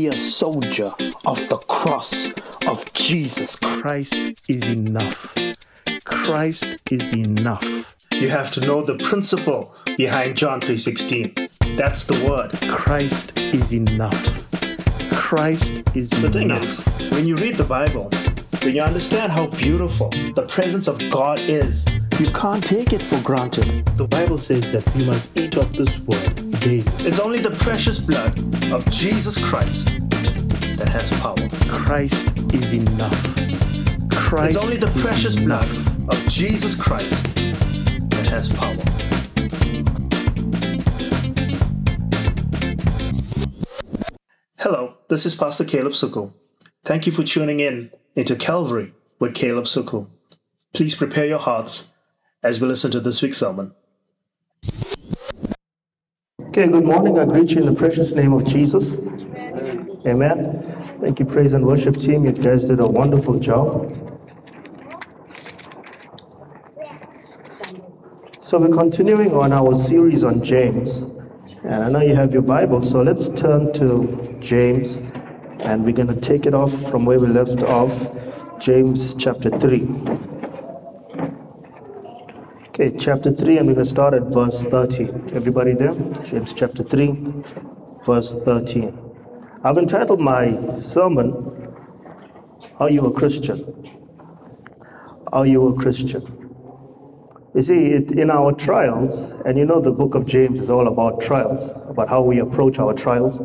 be a soldier of the cross of Jesus. Christ is enough. Christ is enough. You have to know the principle behind John 3:16. That's the word. Christ is enough. Christ is The thing enough. is, when you read the Bible, when you understand how beautiful the presence of God is, You can't take it for granted. The Bible says that you must eat of this word it's only the precious blood of Jesus Christ that has power. Christ is enough. Christ It's only the precious enough. blood of Jesus Christ that has power. Hello, this is Pastor Caleb Sukul. Thank you for tuning in into Calvary with Caleb Sukul. Please prepare your hearts as we listen to this week's sermon. Okay, good morning. I greet you in the precious name of Jesus. Amen. Amen. Thank you, praise and worship team. You guys did a wonderful job. So, we're continuing on our series on James. And I know you have your Bible, so let's turn to James and we're going to take it off from where we left off, James chapter 3. Okay, chapter 3, and we're going to start at verse 13. Everybody there? James chapter 3, verse 13. I've entitled my sermon, Are You a Christian? Are You a Christian? You see, it, in our trials, and you know the book of James is all about trials, about how we approach our trials.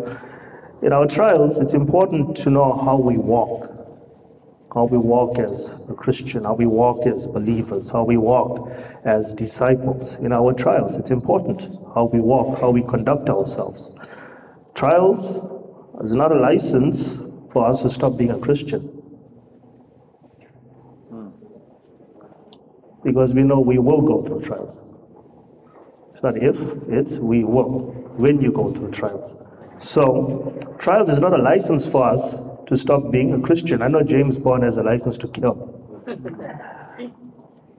In our trials, it's important to know how we walk how we walk as a Christian, how we walk as believers, how we walk as disciples in our trials. It's important how we walk, how we conduct ourselves. Trials is not a license for us to stop being a Christian. Because we know we will go through trials. It's not if, it's we will when you go through trials. So, trials is not a license for us to stop being a Christian. I know James Bond has a license to kill.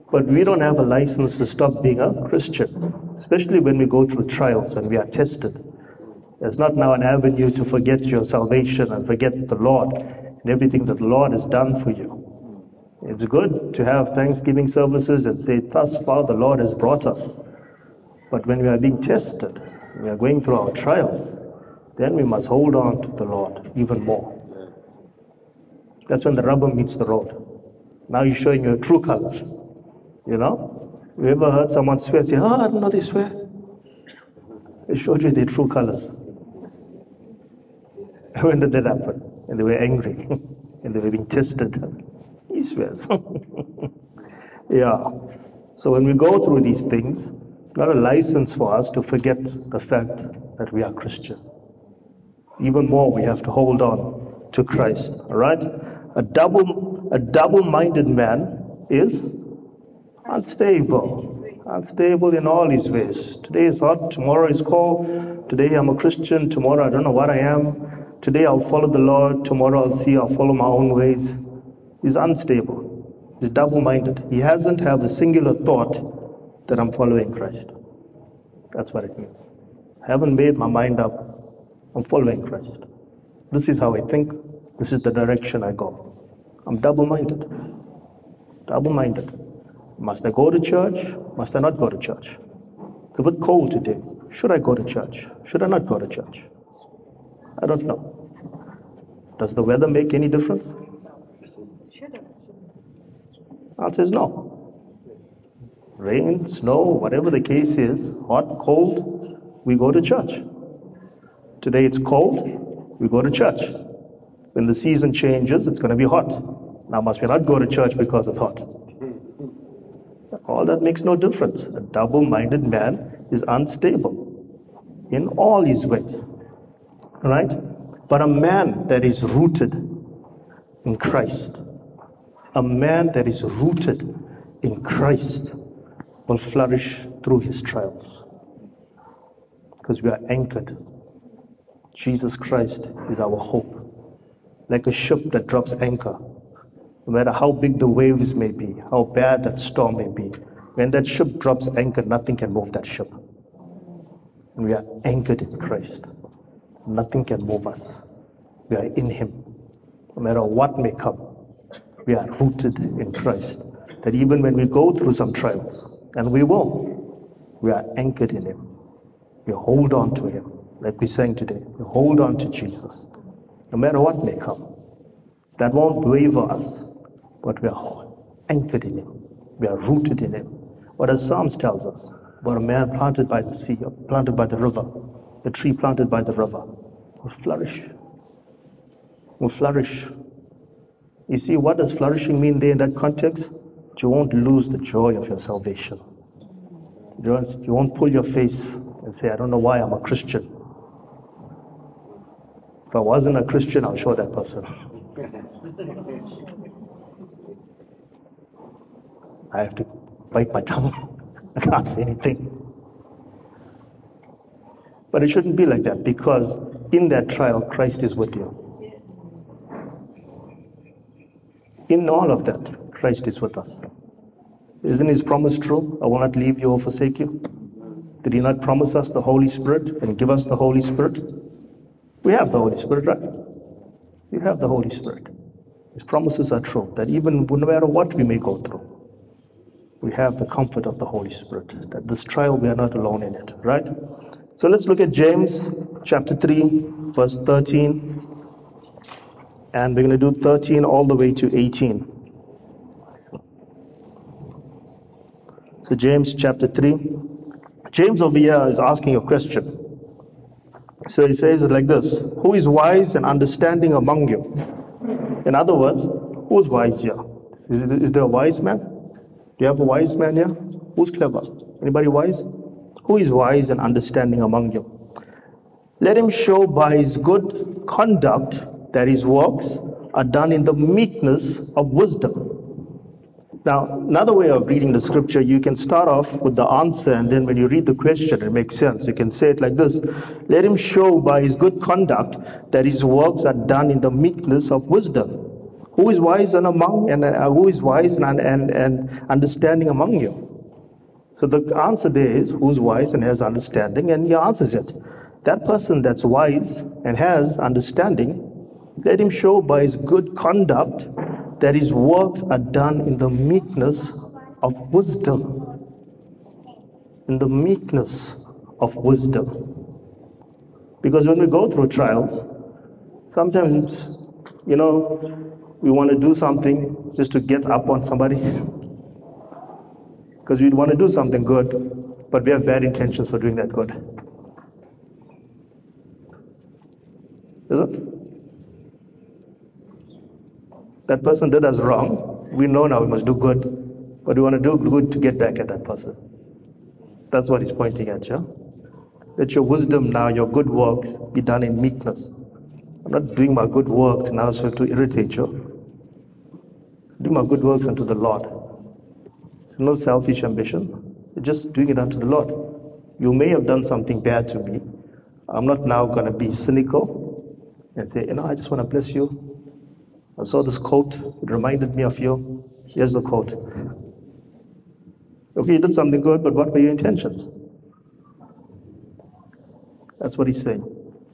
But we don't have a license to stop being a Christian, especially when we go through trials, when we are tested. There's not now an avenue to forget your salvation and forget the Lord and everything that the Lord has done for you. It's good to have Thanksgiving services and say, Thus far the Lord has brought us. But when we are being tested, we are going through our trials, then we must hold on to the Lord even more. That's when the rubber meets the road. Now you're showing your true colors. You know? You ever heard someone swear and say, Oh, I don't know they swear? They showed you their true colors. when did that happen? And they were angry. and they were being tested. He swears. yeah. So when we go through these things, it's not a license for us to forget the fact that we are Christian. Even more, we have to hold on to Christ. All right? A double, a double-minded man is unstable. Unstable in all his ways. Today is hot, tomorrow is cold. Today I'm a Christian, tomorrow I don't know what I am. Today I'll follow the Lord, tomorrow I'll see I'll follow my own ways. He's unstable. He's double-minded. He hasn't have a singular thought that I'm following Christ. That's what it means. I haven't made my mind up. I'm following Christ. This is how I think. This is the direction I go. I'm double minded. Double minded. Must I go to church? Must I not go to church? It's a bit cold today. Should I go to church? Should I not go to church? I don't know. Does the weather make any difference? Answer is no. Rain, snow, whatever the case is, hot, cold, we go to church. Today it's cold, we go to church. When the season changes, it's going to be hot. Now, must we not go to church because it's hot? All that makes no difference. A double minded man is unstable in all his ways. Right? But a man that is rooted in Christ, a man that is rooted in Christ will flourish through his trials. Because we are anchored. Jesus Christ is our hope. Like a ship that drops anchor, no matter how big the waves may be, how bad that storm may be, when that ship drops anchor, nothing can move that ship. And we are anchored in Christ. Nothing can move us. we are in Him. No matter what may come, we are rooted in Christ. That even when we go through some trials, and we will, we are anchored in Him. We hold on to Him, like we sang today. We hold on to Jesus, no matter what may come. That won't waver us, but we are anchored in Him. We are rooted in Him. What the Psalms tells us about a man planted by the sea, or planted by the river, a tree planted by the river, will flourish. Will flourish. You see, what does flourishing mean there in that context? You won't lose the joy of your salvation. You won't, you won't pull your face and say, I don't know why I'm a Christian. If I wasn't a Christian, I'll show that person. I have to bite my tongue. I can't say anything. But it shouldn't be like that because in that trial, Christ is with you. In all of that, Christ is with us. Isn't his promise true? I will not leave you or forsake you. Did he not promise us the Holy Spirit and give us the Holy Spirit? We have the Holy Spirit, right? We have the Holy Spirit. His promises are true, that even no matter what we may go through, we have the comfort of the Holy Spirit, that this trial we are not alone in it, right? So let's look at James chapter 3, verse 13. And we're going to do 13 all the way to 18. So, James chapter 3. James over here is asking a question. So he says it like this Who is wise and understanding among you? In other words, who's wise here? Is, is there a wise man? Do you have a wise man here? Who's clever? Anybody wise? Who is wise and understanding among you? Let him show by his good conduct that his works are done in the meekness of wisdom. Now, another way of reading the scripture, you can start off with the answer, and then when you read the question, it makes sense. You can say it like this Let him show by his good conduct that his works are done in the meekness of wisdom. Who is wise and among, and uh, who is wise and, and, and understanding among you? So the answer there is who's wise and has understanding, and he answers it. That person that's wise and has understanding, let him show by his good conduct that his works are done in the meekness of wisdom. In the meekness of wisdom. Because when we go through trials, sometimes, you know, we want to do something just to get up on somebody. Because we want to do something good, but we have bad intentions for doing that good. Is it? That person did us wrong. We know now we must do good, but we want to do good to get back at that person. That's what he's pointing at, yeah? Let your wisdom now, your good works, be done in meekness. I'm not doing my good works now so to irritate you. Do my good works unto the Lord. It's no selfish ambition. You're just doing it unto the Lord. You may have done something bad to me. I'm not now going to be cynical and say, you know, I just want to bless you. I saw this quote, it reminded me of you. Here's the quote. Okay, you did something good, but what were your intentions? That's what he's saying.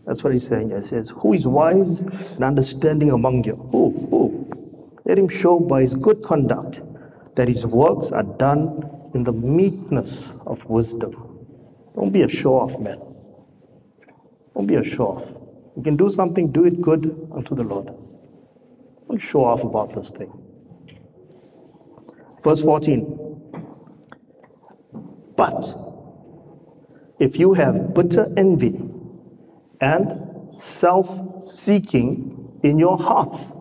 That's what he's saying. He says, Who is wise and understanding among you? Who? Who? Let him show by his good conduct that his works are done in the meekness of wisdom. Don't be a show off, man. Don't be a show off. You can do something, do it good unto the Lord. Don't show off about this thing. Verse 14. But if you have bitter envy and self seeking in your hearts,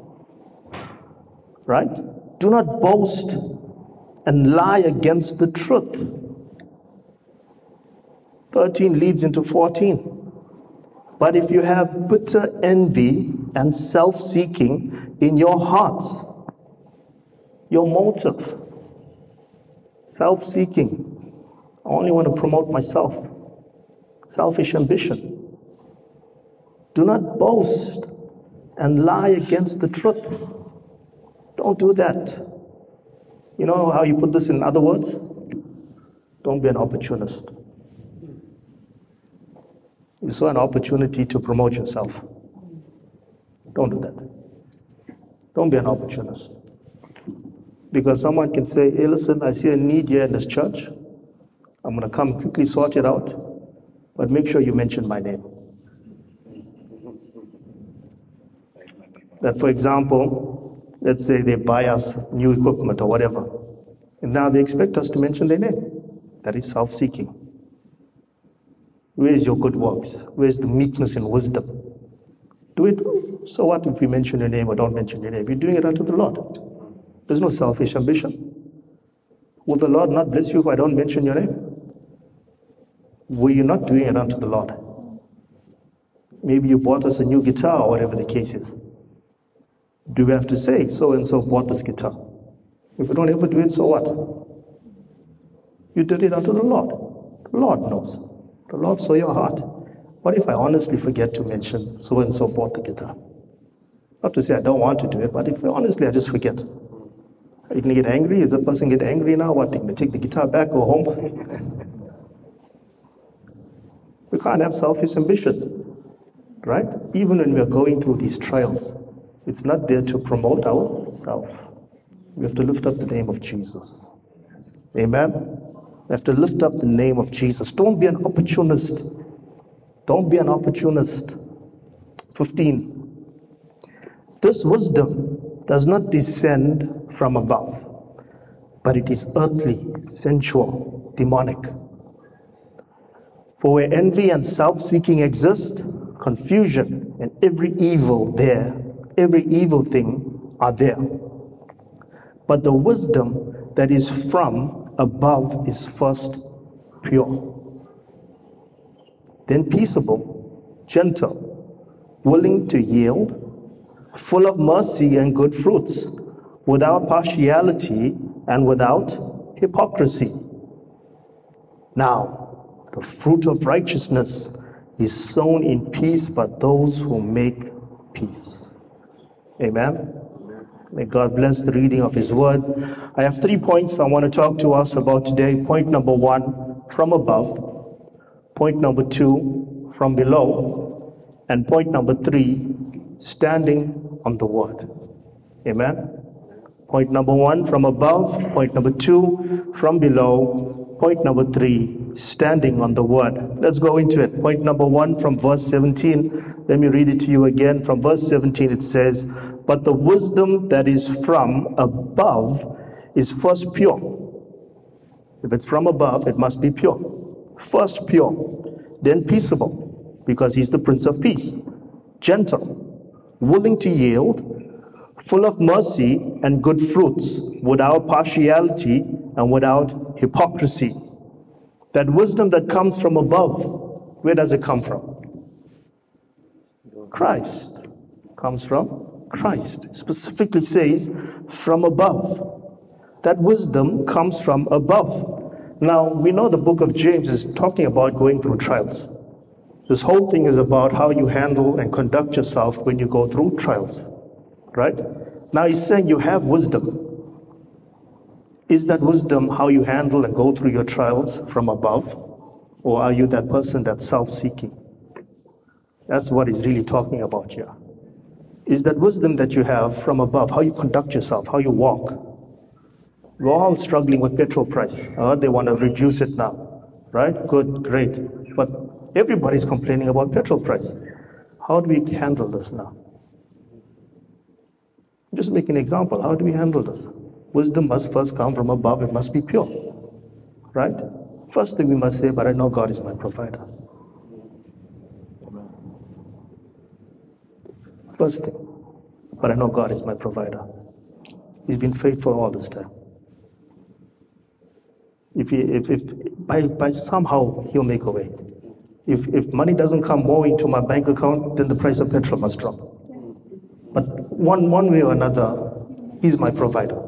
right? Do not boast and lie against the truth. 13 leads into 14. But if you have bitter envy and self seeking in your heart, your motive, self seeking, I only want to promote myself, selfish ambition. Do not boast and lie against the truth. Don't do that. You know how you put this in other words? Don't be an opportunist. You saw an opportunity to promote yourself. Don't do that. Don't be an opportunist. Because someone can say, hey, listen, I see a need here in this church. I'm going to come quickly sort it out. But make sure you mention my name. That, for example, let's say they buy us new equipment or whatever, and now they expect us to mention their name. That is self seeking. Where's your good works? Where's the meekness and wisdom? Do it. So what if we mention your name or don't mention your name? You're doing it unto the Lord. There's no selfish ambition. Will the Lord not bless you if I don't mention your name? Were you not doing it unto the Lord? Maybe you bought us a new guitar or whatever the case is. Do we have to say so and so bought this guitar? If we don't ever do it, so what? You did it unto the Lord. The Lord knows. The Lord saw your heart. What if I honestly forget to mention so and so bought the guitar? Not to say I don't want to do it, but if honestly I just forget. Are you going to get angry? Is the person get angry now? What? They're going to take the guitar back, go home? we can't have selfish ambition, right? Even when we are going through these trials, it's not there to promote ourself. We have to lift up the name of Jesus. Amen. We have to lift up the name of Jesus. Don't be an opportunist. Don't be an opportunist. 15. This wisdom does not descend from above, but it is earthly, sensual, demonic. For where envy and self seeking exist, confusion and every evil there, every evil thing are there. But the wisdom that is from above is first pure, then peaceable, gentle, willing to yield, full of mercy and good fruits, without partiality and without hypocrisy. Now, the fruit of righteousness is sown in peace by those who make peace. Amen. May God bless the reading of His word. I have three points I want to talk to us about today. Point number one, from above. Point number two, from below. And point number three, standing on the word. Amen. Point number one, from above. Point number two, from below. Point number three, standing on the word. Let's go into it. Point number one from verse 17. Let me read it to you again. From verse 17, it says, But the wisdom that is from above is first pure. If it's from above, it must be pure. First pure, then peaceable, because he's the Prince of Peace. Gentle, willing to yield, full of mercy and good fruits, without partiality and without hypocrisy. That wisdom that comes from above, where does it come from? Christ. Comes from Christ. Specifically says from above. That wisdom comes from above. Now, we know the book of James is talking about going through trials. This whole thing is about how you handle and conduct yourself when you go through trials. Right? Now he's saying you have wisdom. Is that wisdom how you handle and go through your trials from above? Or are you that person that's self seeking? That's what he's really talking about here. Is that wisdom that you have from above, how you conduct yourself, how you walk? We're all struggling with petrol price. I heard they want to reduce it now. Right? Good, great. But everybody's complaining about petrol price. How do we handle this now? Just make an example. How do we handle this? Wisdom must first come from above, it must be pure. Right? First thing we must say, but I know God is my provider. First thing, but I know God is my provider. He's been faithful all this time. If, he, if, if by, by somehow he'll make a way. If, if money doesn't come more into my bank account, then the price of petrol must drop. But one, one way or another, he's my provider.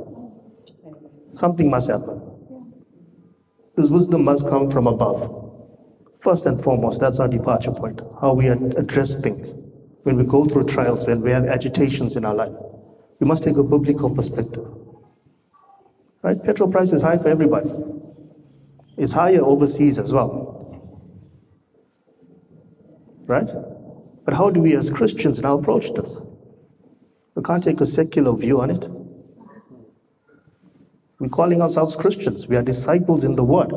Something must happen. This wisdom must come from above. First and foremost, that's our departure point, how we address things. When we go through trials, when we have agitations in our life, we must take a biblical perspective. Right? Petrol price is high for everybody. It's higher overseas as well. Right? But how do we as Christians now approach this? We can't take a secular view on it. We're calling ourselves Christians. We are disciples in the Word.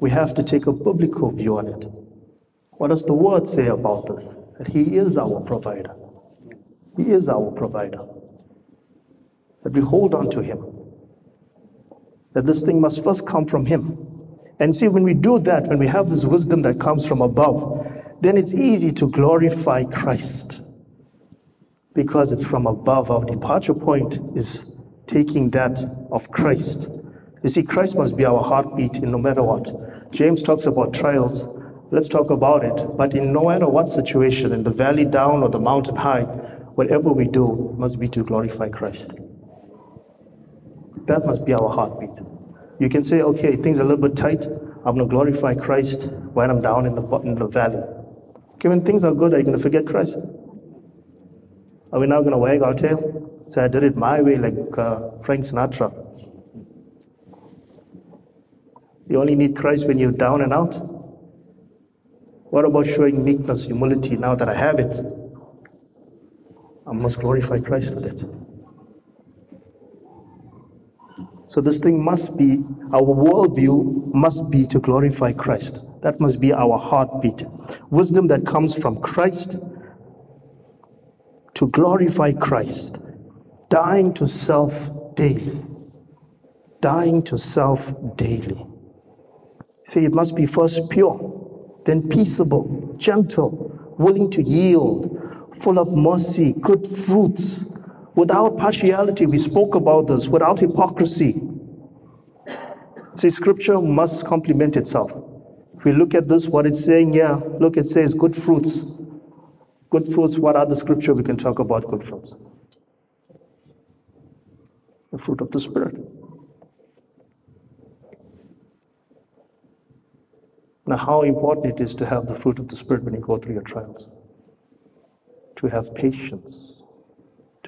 We have to take a biblical view on it. What does the Word say about this? That He is our provider. He is our provider. That we hold on to Him. That this thing must first come from Him. And see, when we do that, when we have this wisdom that comes from above, then it's easy to glorify Christ because it's from above. Our departure point is taking that of Christ. You see, Christ must be our heartbeat in no matter what. James talks about trials. Let's talk about it. But in no matter what situation, in the valley down or the mountain high, whatever we do must be to glorify Christ. That must be our heartbeat. You can say, okay, things are a little bit tight. I'm going to glorify Christ when I'm down in the, in the valley. Okay, when things are good, are you going to forget Christ? Are we now going to wag our tail? Say, I did it my way, like uh, Frank Sinatra. You only need Christ when you're down and out. What about showing meekness, humility now that I have it? I must glorify Christ with it. So this thing must be, our worldview must be to glorify Christ. That must be our heartbeat. Wisdom that comes from Christ to glorify Christ. Dying to self daily. Dying to self daily. See, it must be first pure, then peaceable, gentle, willing to yield, full of mercy, good fruits, without partiality. We spoke about this, without hypocrisy. See, scripture must complement itself. If we look at this, what it's saying here, look, it says good fruits. Good fruits, what other scripture we can talk about good fruits? The fruit of the Spirit. Now, how important it is to have the fruit of the Spirit when you go through your trials. To have patience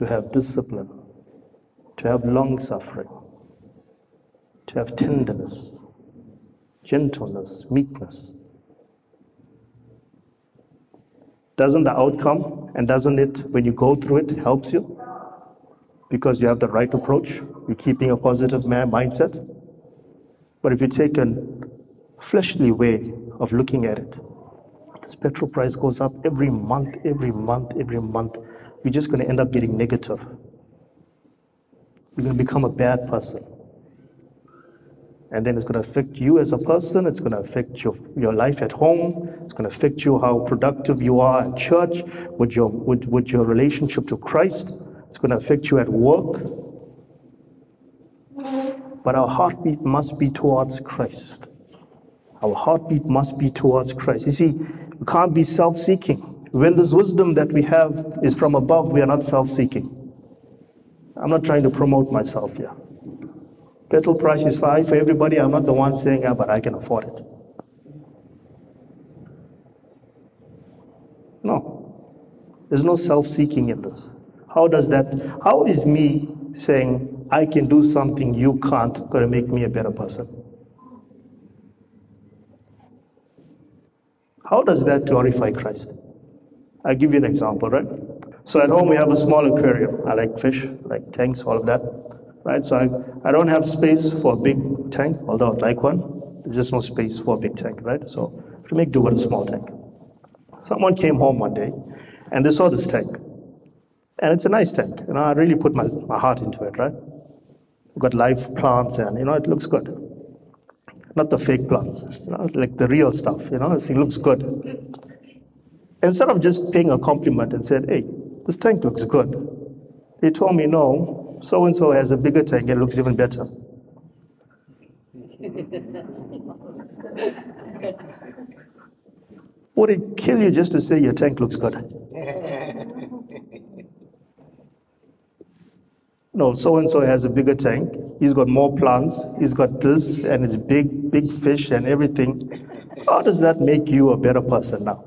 to have discipline, to have long suffering, to have tenderness, gentleness, meekness. Doesn't the outcome and doesn't it, when you go through it, helps you? Because you have the right approach, you're keeping a positive mindset. But if you take a fleshly way of looking at it, this petrol price goes up every month, every month, every month you're just going to end up getting negative. You're going to become a bad person. And then it's going to affect you as a person. It's going to affect your, your life at home. It's going to affect you how productive you are at church, with your, with, with your relationship to Christ. It's going to affect you at work. But our heartbeat must be towards Christ. Our heartbeat must be towards Christ. You see, we can't be self seeking. When this wisdom that we have is from above, we are not self seeking. I'm not trying to promote myself here. Petrol price is high for everybody. I'm not the one saying, yeah, but I can afford it. No. There's no self seeking in this. How does that, how is me saying, I can do something you can't, going to make me a better person? How does that glorify Christ? I'll give you an example, right? So at home we have a small aquarium. I like fish, like tanks, all of that, right? So I, I don't have space for a big tank, although I'd like one. There's just no space for a big tank, right? So to make do with a small tank. Someone came home one day and they saw this tank. And it's a nice tank. You know, I really put my, my heart into it, right? We've got live plants and, you know, it looks good. Not the fake plants, you know, like the real stuff, you know, it looks good. Instead of just paying a compliment and said, hey, this tank looks good, they told me, no, so and so has a bigger tank it looks even better. Would it kill you just to say your tank looks good? No, so and so has a bigger tank. He's got more plants. He's got this, and it's big, big fish and everything. How does that make you a better person now?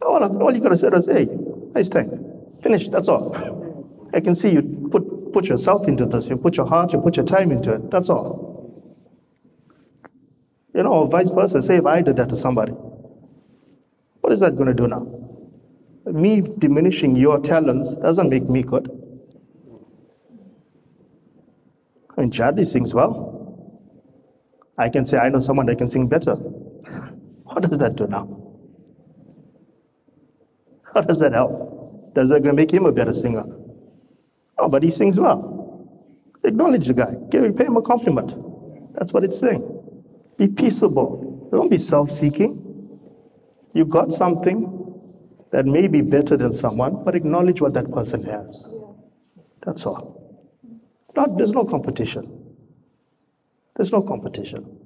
All, all you gotta say is, hey, nice tank. Finish, that's all. I can see you put, put yourself into this, you put your heart, you put your time into it, that's all. You know, vice versa. Say if I did that to somebody, what is that going to do now? Me diminishing your talents doesn't make me good. I mean, Charlie sings well. I can say, I know someone that can sing better. What does that do now? How does that help? Does that gonna make him a better singer? Oh, but he sings well. Acknowledge the guy. Give, pay him a compliment. That's what it's saying. Be peaceable. Don't be self seeking. You got something that may be better than someone, but acknowledge what that person has. That's all. It's not, there's no competition. There's no competition.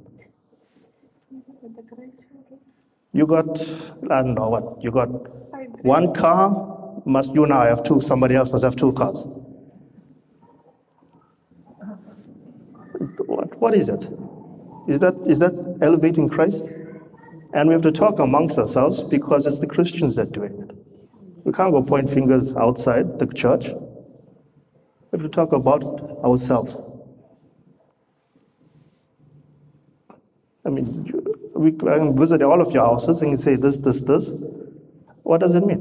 You got, I don't know what, you got one car, must you now have two, somebody else must have two cars. What, what is it? Is that, is that elevating Christ? And we have to talk amongst ourselves because it's the Christians that do it. We can't go point fingers outside the church. We have to talk about ourselves. I mean, we can visit all of your houses and you say this, this, this. What does it mean?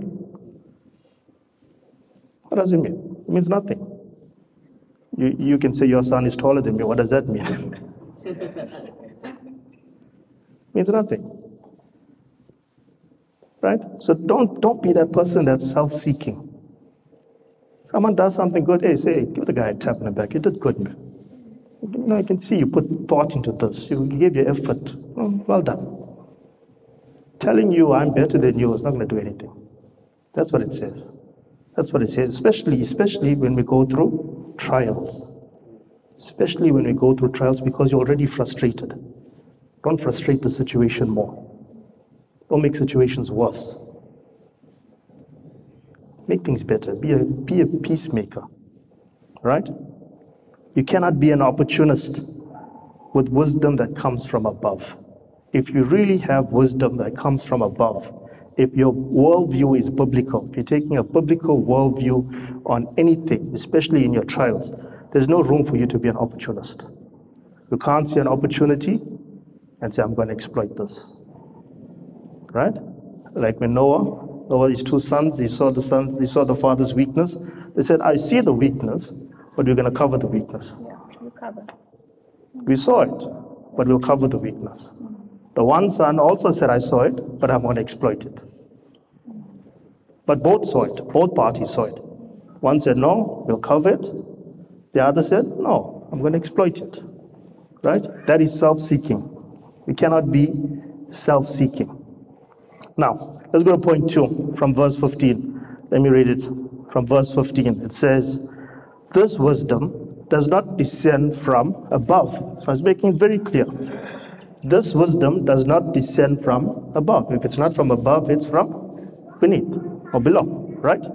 What does it mean? It means nothing. You, you can say your son is taller than me. What does that mean? It means nothing. Right? So don't, don't be that person that's self seeking. Someone does something good, hey, say, give the guy a tap in the back. You did good, man. You know, I can see you put thought into this. You gave your effort. Oh, well done. Telling you I'm better than you is not going to do anything. That's what it says. That's what it says, especially, especially when we go through trials. Especially when we go through trials because you're already frustrated. Don't frustrate the situation more. Don't make situations worse. Make things better. Be a, be a peacemaker. Right? You cannot be an opportunist with wisdom that comes from above. If you really have wisdom that comes from above, if your worldview is biblical, if you're taking a biblical worldview on anything, especially in your trials, there's no room for you to be an opportunist. You can't see an opportunity and say, I'm going to exploit this. Right? Like when Noah, Noah, his two sons, he saw the sons, he saw the father's weakness. They said, I see the weakness, but we're going to cover the weakness. Yeah, you cover. We saw it, but we'll cover the weakness. The one son also said, I saw it, but I'm going to exploit it. But both saw it, both parties saw it. One said, No, we'll cover it. The other said, No, I'm going to exploit it. Right? That is self seeking. We cannot be self seeking. Now, let's go to point two from verse 15. Let me read it from verse 15. It says, This wisdom does not descend from above. So I was making very clear. This wisdom does not descend from above. If it's not from above, it's from beneath or below, right?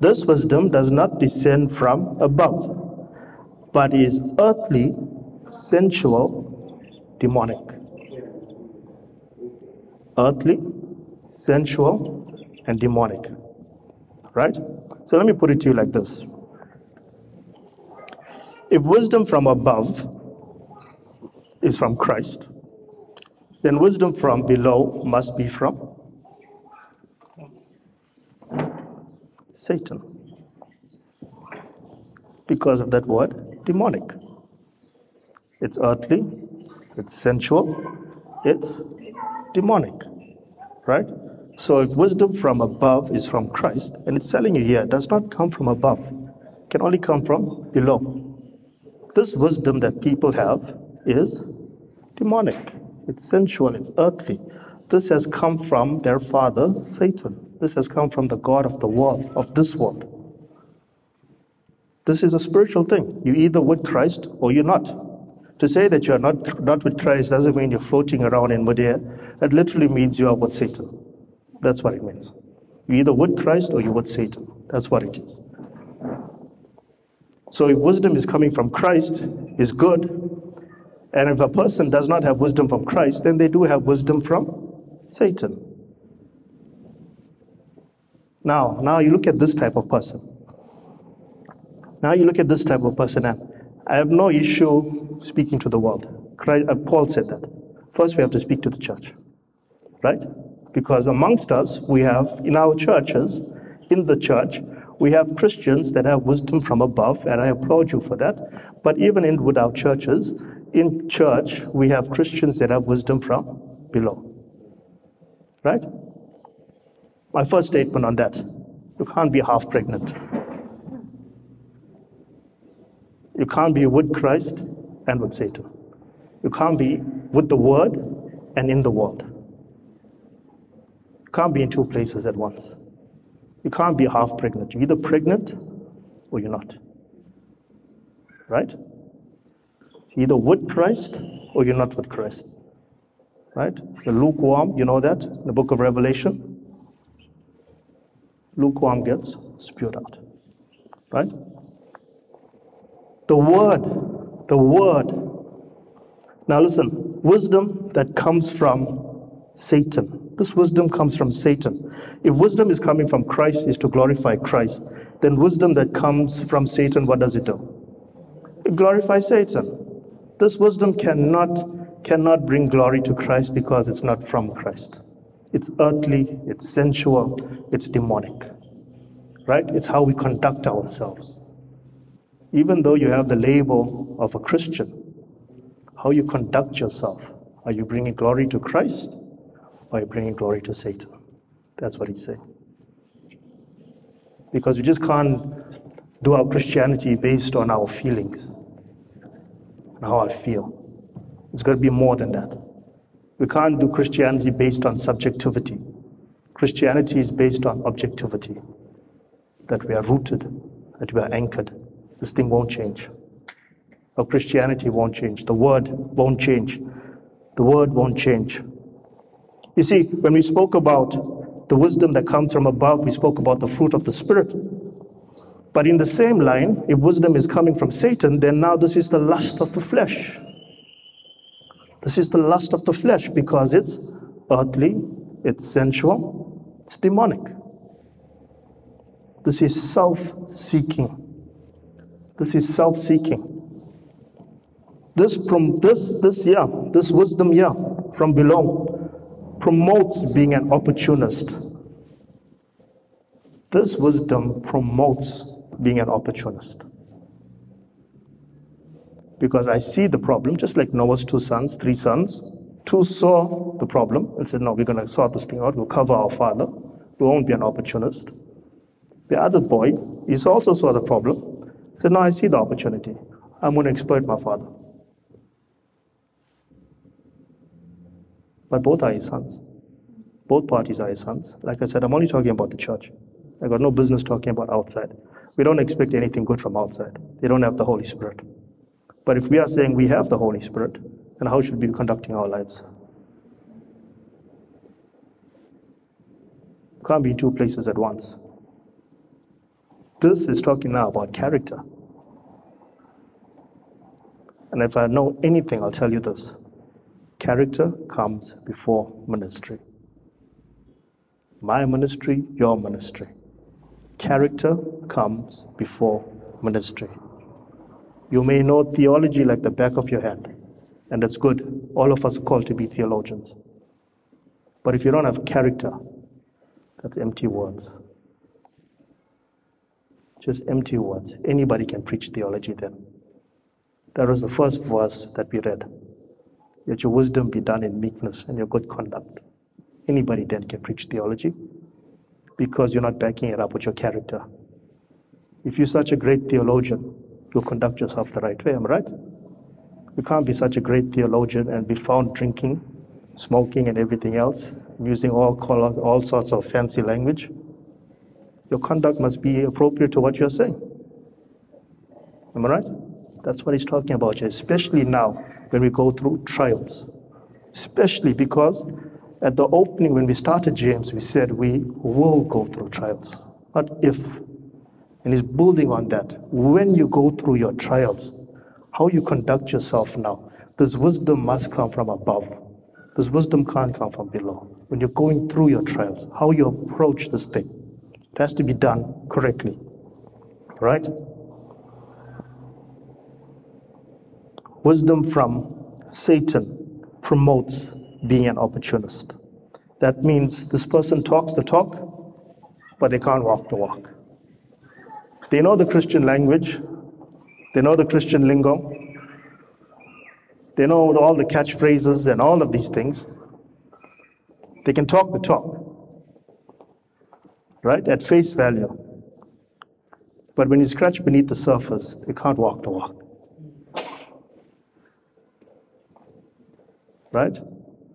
This wisdom does not descend from above, but is earthly, sensual, demonic. Earthly, sensual, and demonic. Right? So let me put it to you like this. If wisdom from above is from Christ, then wisdom from below must be from Satan. Because of that word, demonic. It's earthly, it's sensual, it's demonic. Right? So if wisdom from above is from Christ, and it's telling you here, it does not come from above, it can only come from below. This wisdom that people have is demonic. It's sensual, it's earthly. This has come from their father, Satan. This has come from the God of the world, of this world. This is a spiritual thing. You're either with Christ or you're not. To say that you're not, not with Christ doesn't mean you're floating around in midair. That literally means you are with Satan. That's what it means. You're either with Christ or you're with Satan. That's what it is. So if wisdom is coming from Christ, is good. And if a person does not have wisdom from Christ, then they do have wisdom from Satan. Now, now you look at this type of person. Now you look at this type of person, and I have no issue speaking to the world. Christ, uh, Paul said that. First, we have to speak to the church, right? Because amongst us, we have in our churches, in the church, we have Christians that have wisdom from above, and I applaud you for that. But even in with our churches, in church, we have Christians that have wisdom from below. Right? My first statement on that you can't be half pregnant. You can't be with Christ and with Satan. You can't be with the Word and in the world. Can't be in two places at once. You can't be half pregnant. You're either pregnant or you're not. Right? You're either with Christ or you're not with Christ. Right? You're lukewarm, you know that in the book of Revelation. Lukewarm gets spewed out. Right? The word, the word. Now listen, wisdom that comes from Satan. This wisdom comes from Satan. If wisdom is coming from Christ is to glorify Christ, then wisdom that comes from Satan, what does it do? It glorifies Satan. This wisdom cannot, cannot bring glory to Christ because it's not from Christ. It's earthly, it's sensual, it's demonic. Right? It's how we conduct ourselves even though you have the label of a Christian, how you conduct yourself. Are you bringing glory to Christ you bringing glory to Satan? That's what he's saying. Because we just can't do our Christianity based on our feelings and how I feel. It's got to be more than that. We can't do Christianity based on subjectivity. Christianity is based on objectivity, that we are rooted, that we are anchored this thing won't change. Our Christianity won't change. The word won't change. The word won't change. You see, when we spoke about the wisdom that comes from above, we spoke about the fruit of the Spirit. But in the same line, if wisdom is coming from Satan, then now this is the lust of the flesh. This is the lust of the flesh because it's earthly, it's sensual, it's demonic. This is self seeking. This is self-seeking. This from this this yeah, this wisdom yeah from below promotes being an opportunist. This wisdom promotes being an opportunist. Because I see the problem, just like Noah's two sons, three sons. Two saw the problem and said, No, we're going to sort this thing out. We'll cover our father. We won't be an opportunist. The other boy, he also saw the problem said, No, I see the opportunity. I'm going to exploit my father. But both are his sons. Both parties are his sons. Like I said, I'm only talking about the church. I got no business talking about outside. We don't expect anything good from outside. They don't have the Holy Spirit. But if we are saying we have the Holy Spirit, then how should we be conducting our lives? Can't be in two places at once. This is talking now about character. And if I know anything, I'll tell you this character comes before ministry. My ministry, your ministry. Character comes before ministry. You may know theology like the back of your hand, and that's good. All of us are called to be theologians. But if you don't have character, that's empty words. Just empty words. Anybody can preach theology then. That was the first verse that we read. Let your wisdom be done in meekness and your good conduct. Anybody then can preach theology because you're not backing it up with your character. If you're such a great theologian, you'll conduct yourself the right way, am I right? You can't be such a great theologian and be found drinking, smoking, and everything else, using all, colors, all sorts of fancy language your conduct must be appropriate to what you're saying. Am I right? That's what he's talking about here, especially now when we go through trials. Especially because at the opening, when we started James, we said we will go through trials, not if. And he's building on that. When you go through your trials, how you conduct yourself now, this wisdom must come from above. This wisdom can't come from below. When you're going through your trials, how you approach this thing. It has to be done correctly. Right? Wisdom from Satan promotes being an opportunist. That means this person talks the talk, but they can't walk the walk. They know the Christian language, they know the Christian lingo, they know all the catchphrases and all of these things. They can talk the talk, right, at face value. But when you scratch beneath the surface, they can't walk the walk. Right?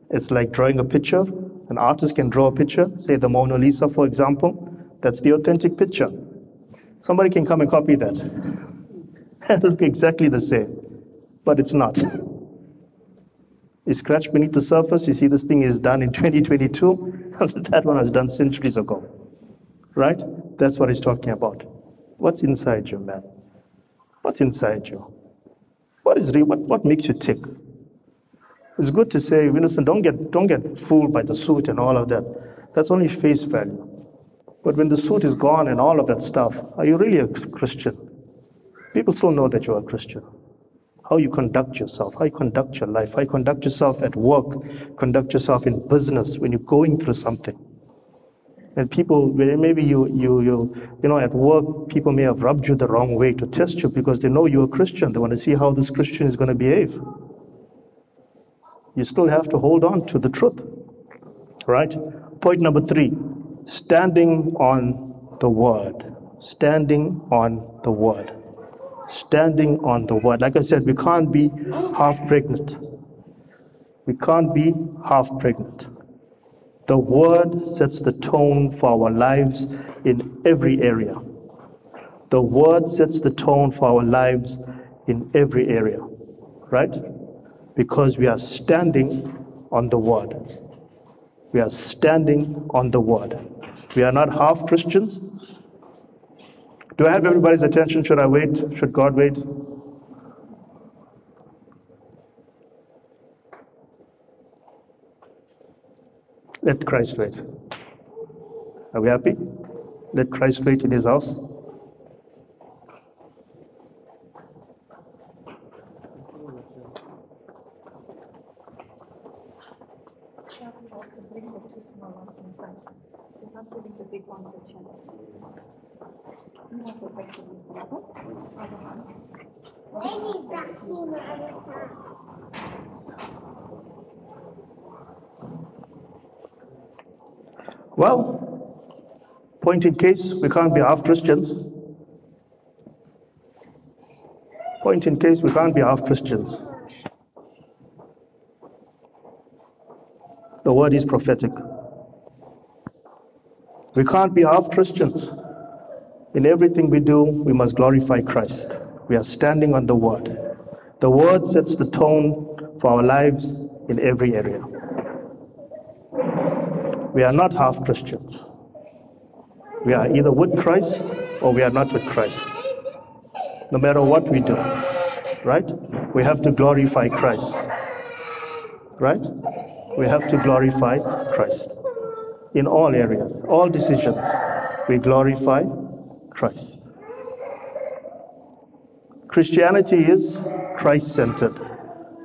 It's like drawing a picture. An artist can draw a picture, say the Mona Lisa, for example. That's the authentic picture. Somebody can come and copy that. and look exactly the same. But it's not. You scratch beneath the surface, you see this thing is done in 2022. that one was done centuries ago. Right? That's what he's talking about. What's inside you, man? What's inside you? What is real? What, what makes you tick? It's good to say, listen, don't get, don't get fooled by the suit and all of that. That's only face value. But when the suit is gone and all of that stuff, are you really a Christian? People still know that you're a Christian. How you conduct yourself, how you conduct your life, how you conduct yourself at work, conduct yourself in business when you're going through something. And people, maybe you, you, you, you know, at work, people may have rubbed you the wrong way to test you because they know you're a Christian. They want to see how this Christian is going to behave. You still have to hold on to the truth. Right? Point number three standing on the word. Standing on the word standing on the word. Like I said, we can't be half pregnant. We can't be half pregnant. The word sets the tone for our lives in every area. The word sets the tone for our lives in every area, right? Because we are standing on the word. We are standing on the word. We are not half Christians. Do I have everybody's attention? Should I wait? Should God wait? Let Christ wait. Are we happy? Let Christ wait in his house. Well, point in case, we can't be half Christians. Point in case, we can't be half Christians. The word is prophetic. We can't be half Christians. In everything we do, we must glorify Christ. We are standing on the word. The word sets the tone for our lives in every area. We are not half Christians. We are either with Christ or we are not with Christ. No matter what we do, right? We have to glorify Christ. Right? We have to glorify Christ in all areas, all decisions. We glorify Christ. Christianity is Christ centered.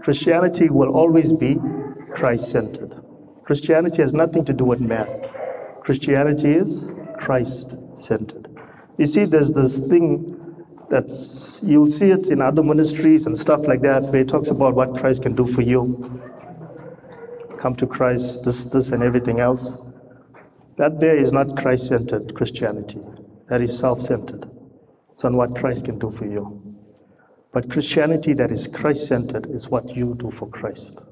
Christianity will always be Christ centered. Christianity has nothing to do with man. Christianity is Christ centered. You see, there's this thing that's, you'll see it in other ministries and stuff like that, where it talks about what Christ can do for you. Come to Christ, this, this, and everything else. That there is not Christ centered Christianity. That is self centered. It's on what Christ can do for you. But Christianity that is Christ centered is what you do for Christ.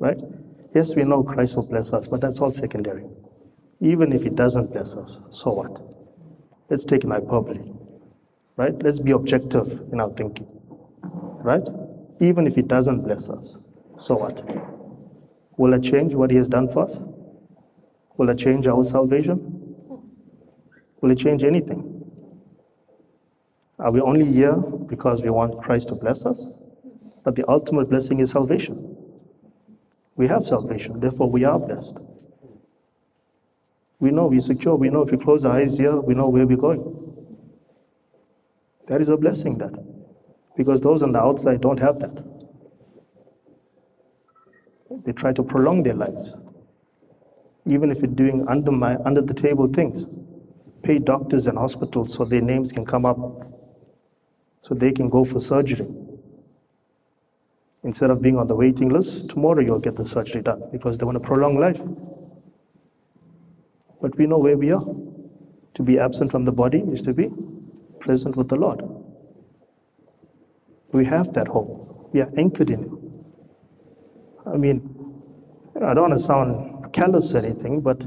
Right? Yes, we know Christ will bless us, but that's all secondary. Even if He doesn't bless us, so what? Let's take an hyperbole. Right? Let's be objective in our thinking. Right? Even if He doesn't bless us, so what? Will it change what He has done for us? Will it change our salvation? Will it change anything? Are we only here because we want Christ to bless us? But the ultimate blessing is salvation. We have salvation, therefore we are blessed. We know we're secure. We know if we close our eyes here, we know where we're going. That is a blessing, that. Because those on the outside don't have that. They try to prolong their lives. Even if you're doing under, my, under the table things, pay doctors and hospitals so their names can come up, so they can go for surgery. Instead of being on the waiting list, tomorrow you'll get the surgery done because they want to prolong life. But we know where we are. To be absent from the body is to be present with the Lord. We have that hope. We are anchored in it. I mean, I don't want to sound callous or anything, but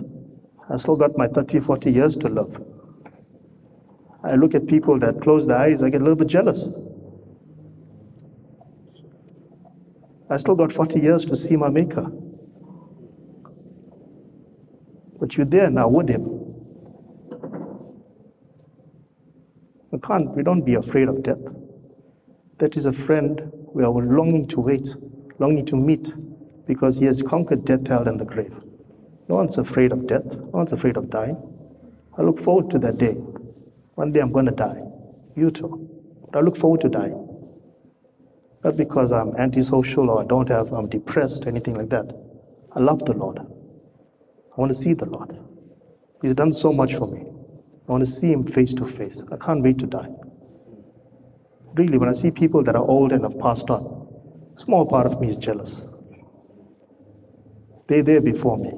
I still got my 30, 40 years to live. I look at people that close their eyes, I get a little bit jealous. I still got 40 years to see my Maker. But you're there now with Him. We can't, we don't be afraid of death. That is a friend we are longing to wait, longing to meet, because He has conquered death, hell, and the grave. No one's afraid of death. No one's afraid of dying. I look forward to that day. One day I'm going to die. You too. But I look forward to dying. Not because I'm antisocial or I don't have, I'm depressed, anything like that. I love the Lord. I want to see the Lord. He's done so much for me. I want to see Him face to face. I can't wait to die. Really, when I see people that are old and have passed on, a small part of me is jealous. They're there before me.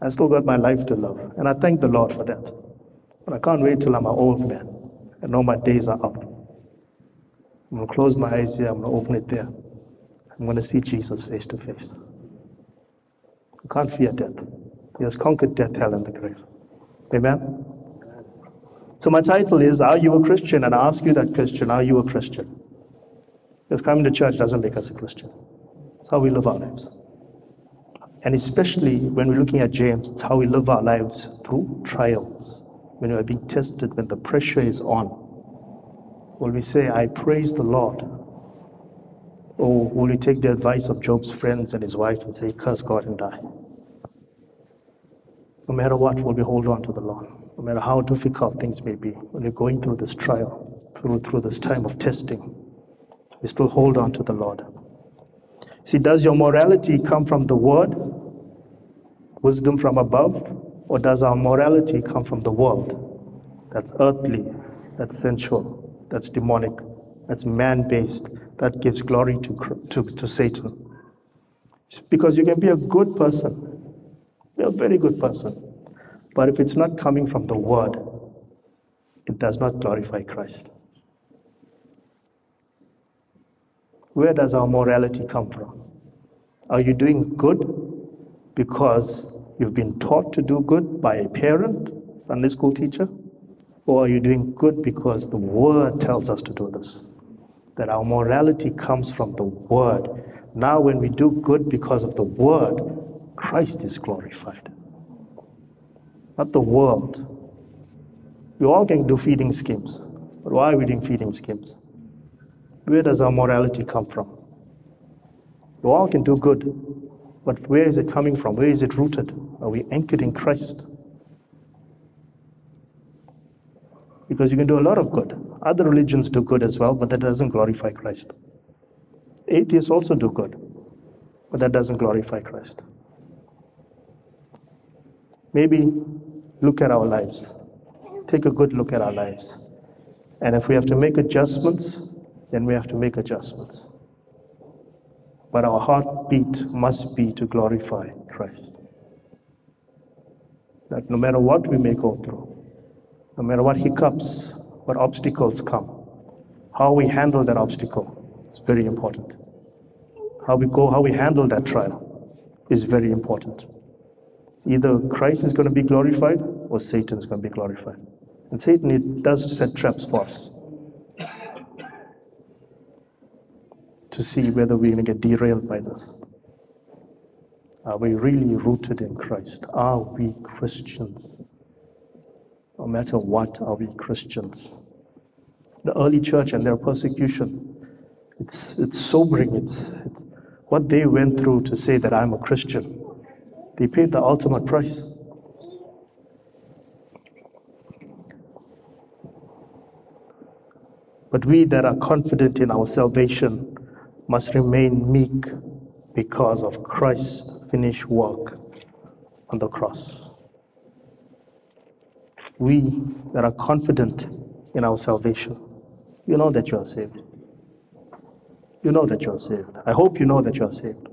I still got my life to live, and I thank the Lord for that. But I can't wait till I'm an old man and know my days are up. I'm going to close my eyes here, I'm going to open it there. I'm going to see Jesus face to face. You can't fear death. He has conquered death, hell, and the grave. Amen? So my title is Are You a Christian? And I ask you that question, Are you a Christian? Because coming to church doesn't make us a Christian. It's how we live our lives. And especially when we're looking at James, it's how we live our lives through trials. When we are being tested, when the pressure is on. Will we say, I praise the Lord? Or will we take the advice of Job's friends and his wife and say, curse God and die? No matter what, will we hold on to the Lord? No matter how difficult things may be, when you're going through this trial, through, through this time of testing, we still hold on to the Lord. See, does your morality come from the Word, wisdom from above, or does our morality come from the world? That's earthly, that's sensual, that's demonic, that's man based, that gives glory to, to, to Satan. Because you can be a good person, be a very good person, but if it's not coming from the Word, it does not glorify Christ. Where does our morality come from? Are you doing good because you've been taught to do good by a parent, Sunday school teacher? Or are you doing good because the Word tells us to do this? That our morality comes from the Word. Now, when we do good because of the Word, Christ is glorified, not the world. We all can do feeding schemes, but why are we doing feeding schemes? Where does our morality come from? We all can do good, but where is it coming from? Where is it rooted? Are we anchored in Christ? Because you can do a lot of good. Other religions do good as well, but that doesn't glorify Christ. Atheists also do good, but that doesn't glorify Christ. Maybe look at our lives. Take a good look at our lives. And if we have to make adjustments, then we have to make adjustments. But our heartbeat must be to glorify Christ. That no matter what we may go through, no matter what hiccups, what obstacles come, how we handle that obstacle is very important. How we go, how we handle that trial is very important. It's either Christ is going to be glorified or Satan is going to be glorified. And Satan it does set traps for us to see whether we're going to get derailed by this. Are we really rooted in Christ? Are we Christians? No matter what, are we Christians? The early church and their persecution, it's, it's sobering. It's, it's what they went through to say that I'm a Christian. They paid the ultimate price. But we that are confident in our salvation must remain meek, because of Christ's finished work on the cross. We that are confident in our salvation, you know that you are saved. You know that you are saved. I hope you know that you are saved.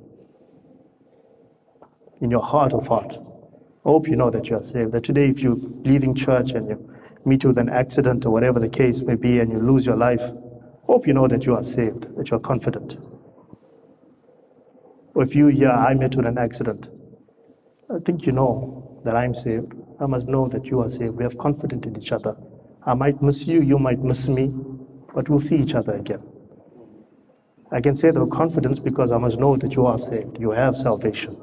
In your heart of heart, I hope you know that you are saved. That today, if you're leaving church and you meet with an accident or whatever the case may be and you lose your life, I hope you know that you are saved, that you are confident. Or if you here, I met with an accident, I think you know that I'm saved. I must know that you are saved. We have confidence in each other. I might miss you, you might miss me, but we'll see each other again. I can say that with confidence because I must know that you are saved. You have salvation.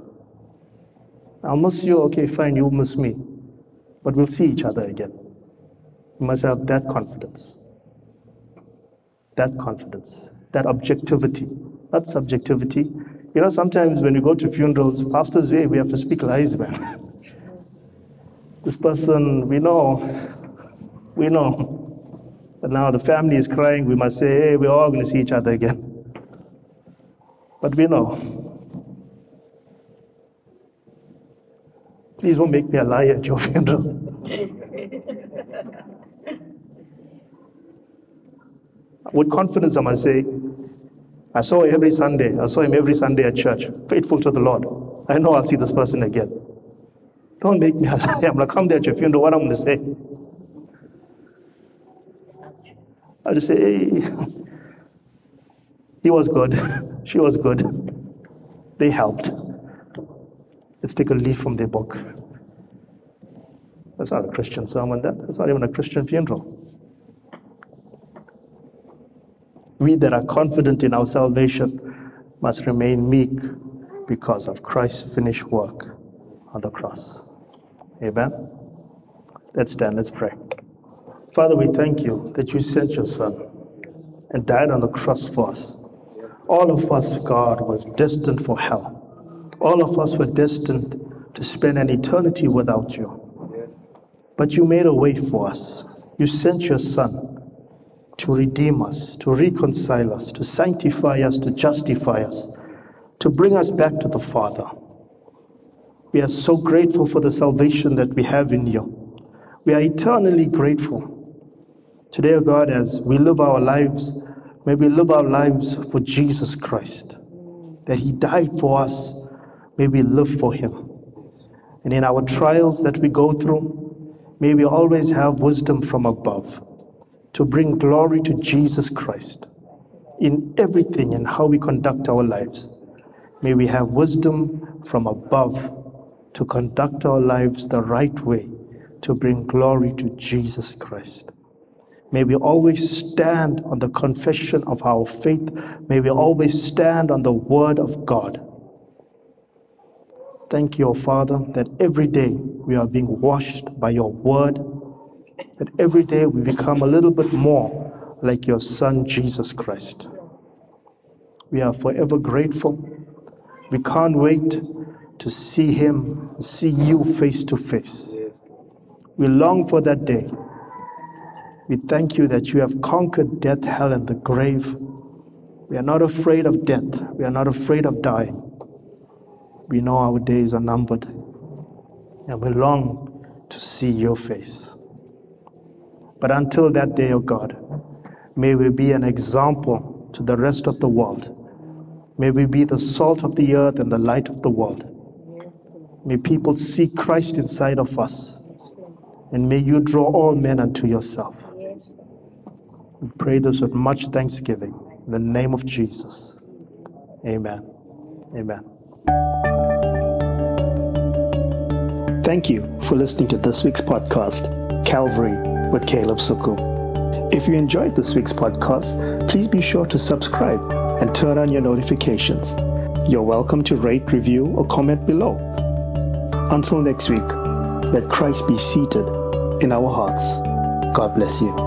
I'll miss you, okay, fine, you'll miss me. But we'll see each other again. You must have that confidence. That confidence. That objectivity. Not subjectivity. You know, sometimes when you go to funerals, pastors, hey, we have to speak lies, man. this person, we know, we know. But now the family is crying, we must say, hey, we're all going to see each other again. But we know. Please don't make me a liar at your funeral. With confidence, I must say, I saw him every Sunday. I saw him every Sunday at church, faithful to the Lord. I know I'll see this person again. Don't make me a liar. I'm going to come there at your funeral. What I'm going to say? I'll just say, hey, he was good. she was good. They helped. Let's take a leaf from their book. That's not a Christian sermon, that. That's not even a Christian funeral. We that are confident in our salvation must remain meek because of Christ's finished work on the cross. Amen. Let's stand, let's pray. Father, we thank you that you sent your Son and died on the cross for us. All of us, God, was destined for hell. All of us were destined to spend an eternity without you. But you made a way for us. You sent your Son to redeem us, to reconcile us, to sanctify us, to justify us, to bring us back to the Father. We are so grateful for the salvation that we have in you. We are eternally grateful. Today, O God, as we live our lives, may we live our lives for Jesus Christ, that He died for us, may we live for Him. And in our trials that we go through, may we always have wisdom from above to bring glory to Jesus Christ in everything and how we conduct our lives. May we have wisdom from above to conduct our lives the right way to bring glory to Jesus Christ. May we always stand on the confession of our faith. May we always stand on the word of God. Thank you, O Father, that every day we are being washed by your word that every day we become a little bit more like your Son, Jesus Christ. We are forever grateful. We can't wait to see Him, see you face to face. We long for that day. We thank you that you have conquered death, hell, and the grave. We are not afraid of death. We are not afraid of dying. We know our days are numbered. And we long to see your face. But until that day, O oh God, may we be an example to the rest of the world. May we be the salt of the earth and the light of the world. May people see Christ inside of us. And may you draw all men unto yourself. We pray this with much thanksgiving. In the name of Jesus. Amen. Amen. Thank you for listening to this week's podcast, Calvary with Caleb Suku. If you enjoyed this week's podcast, please be sure to subscribe and turn on your notifications. You're welcome to rate, review, or comment below. Until next week, let Christ be seated in our hearts. God bless you.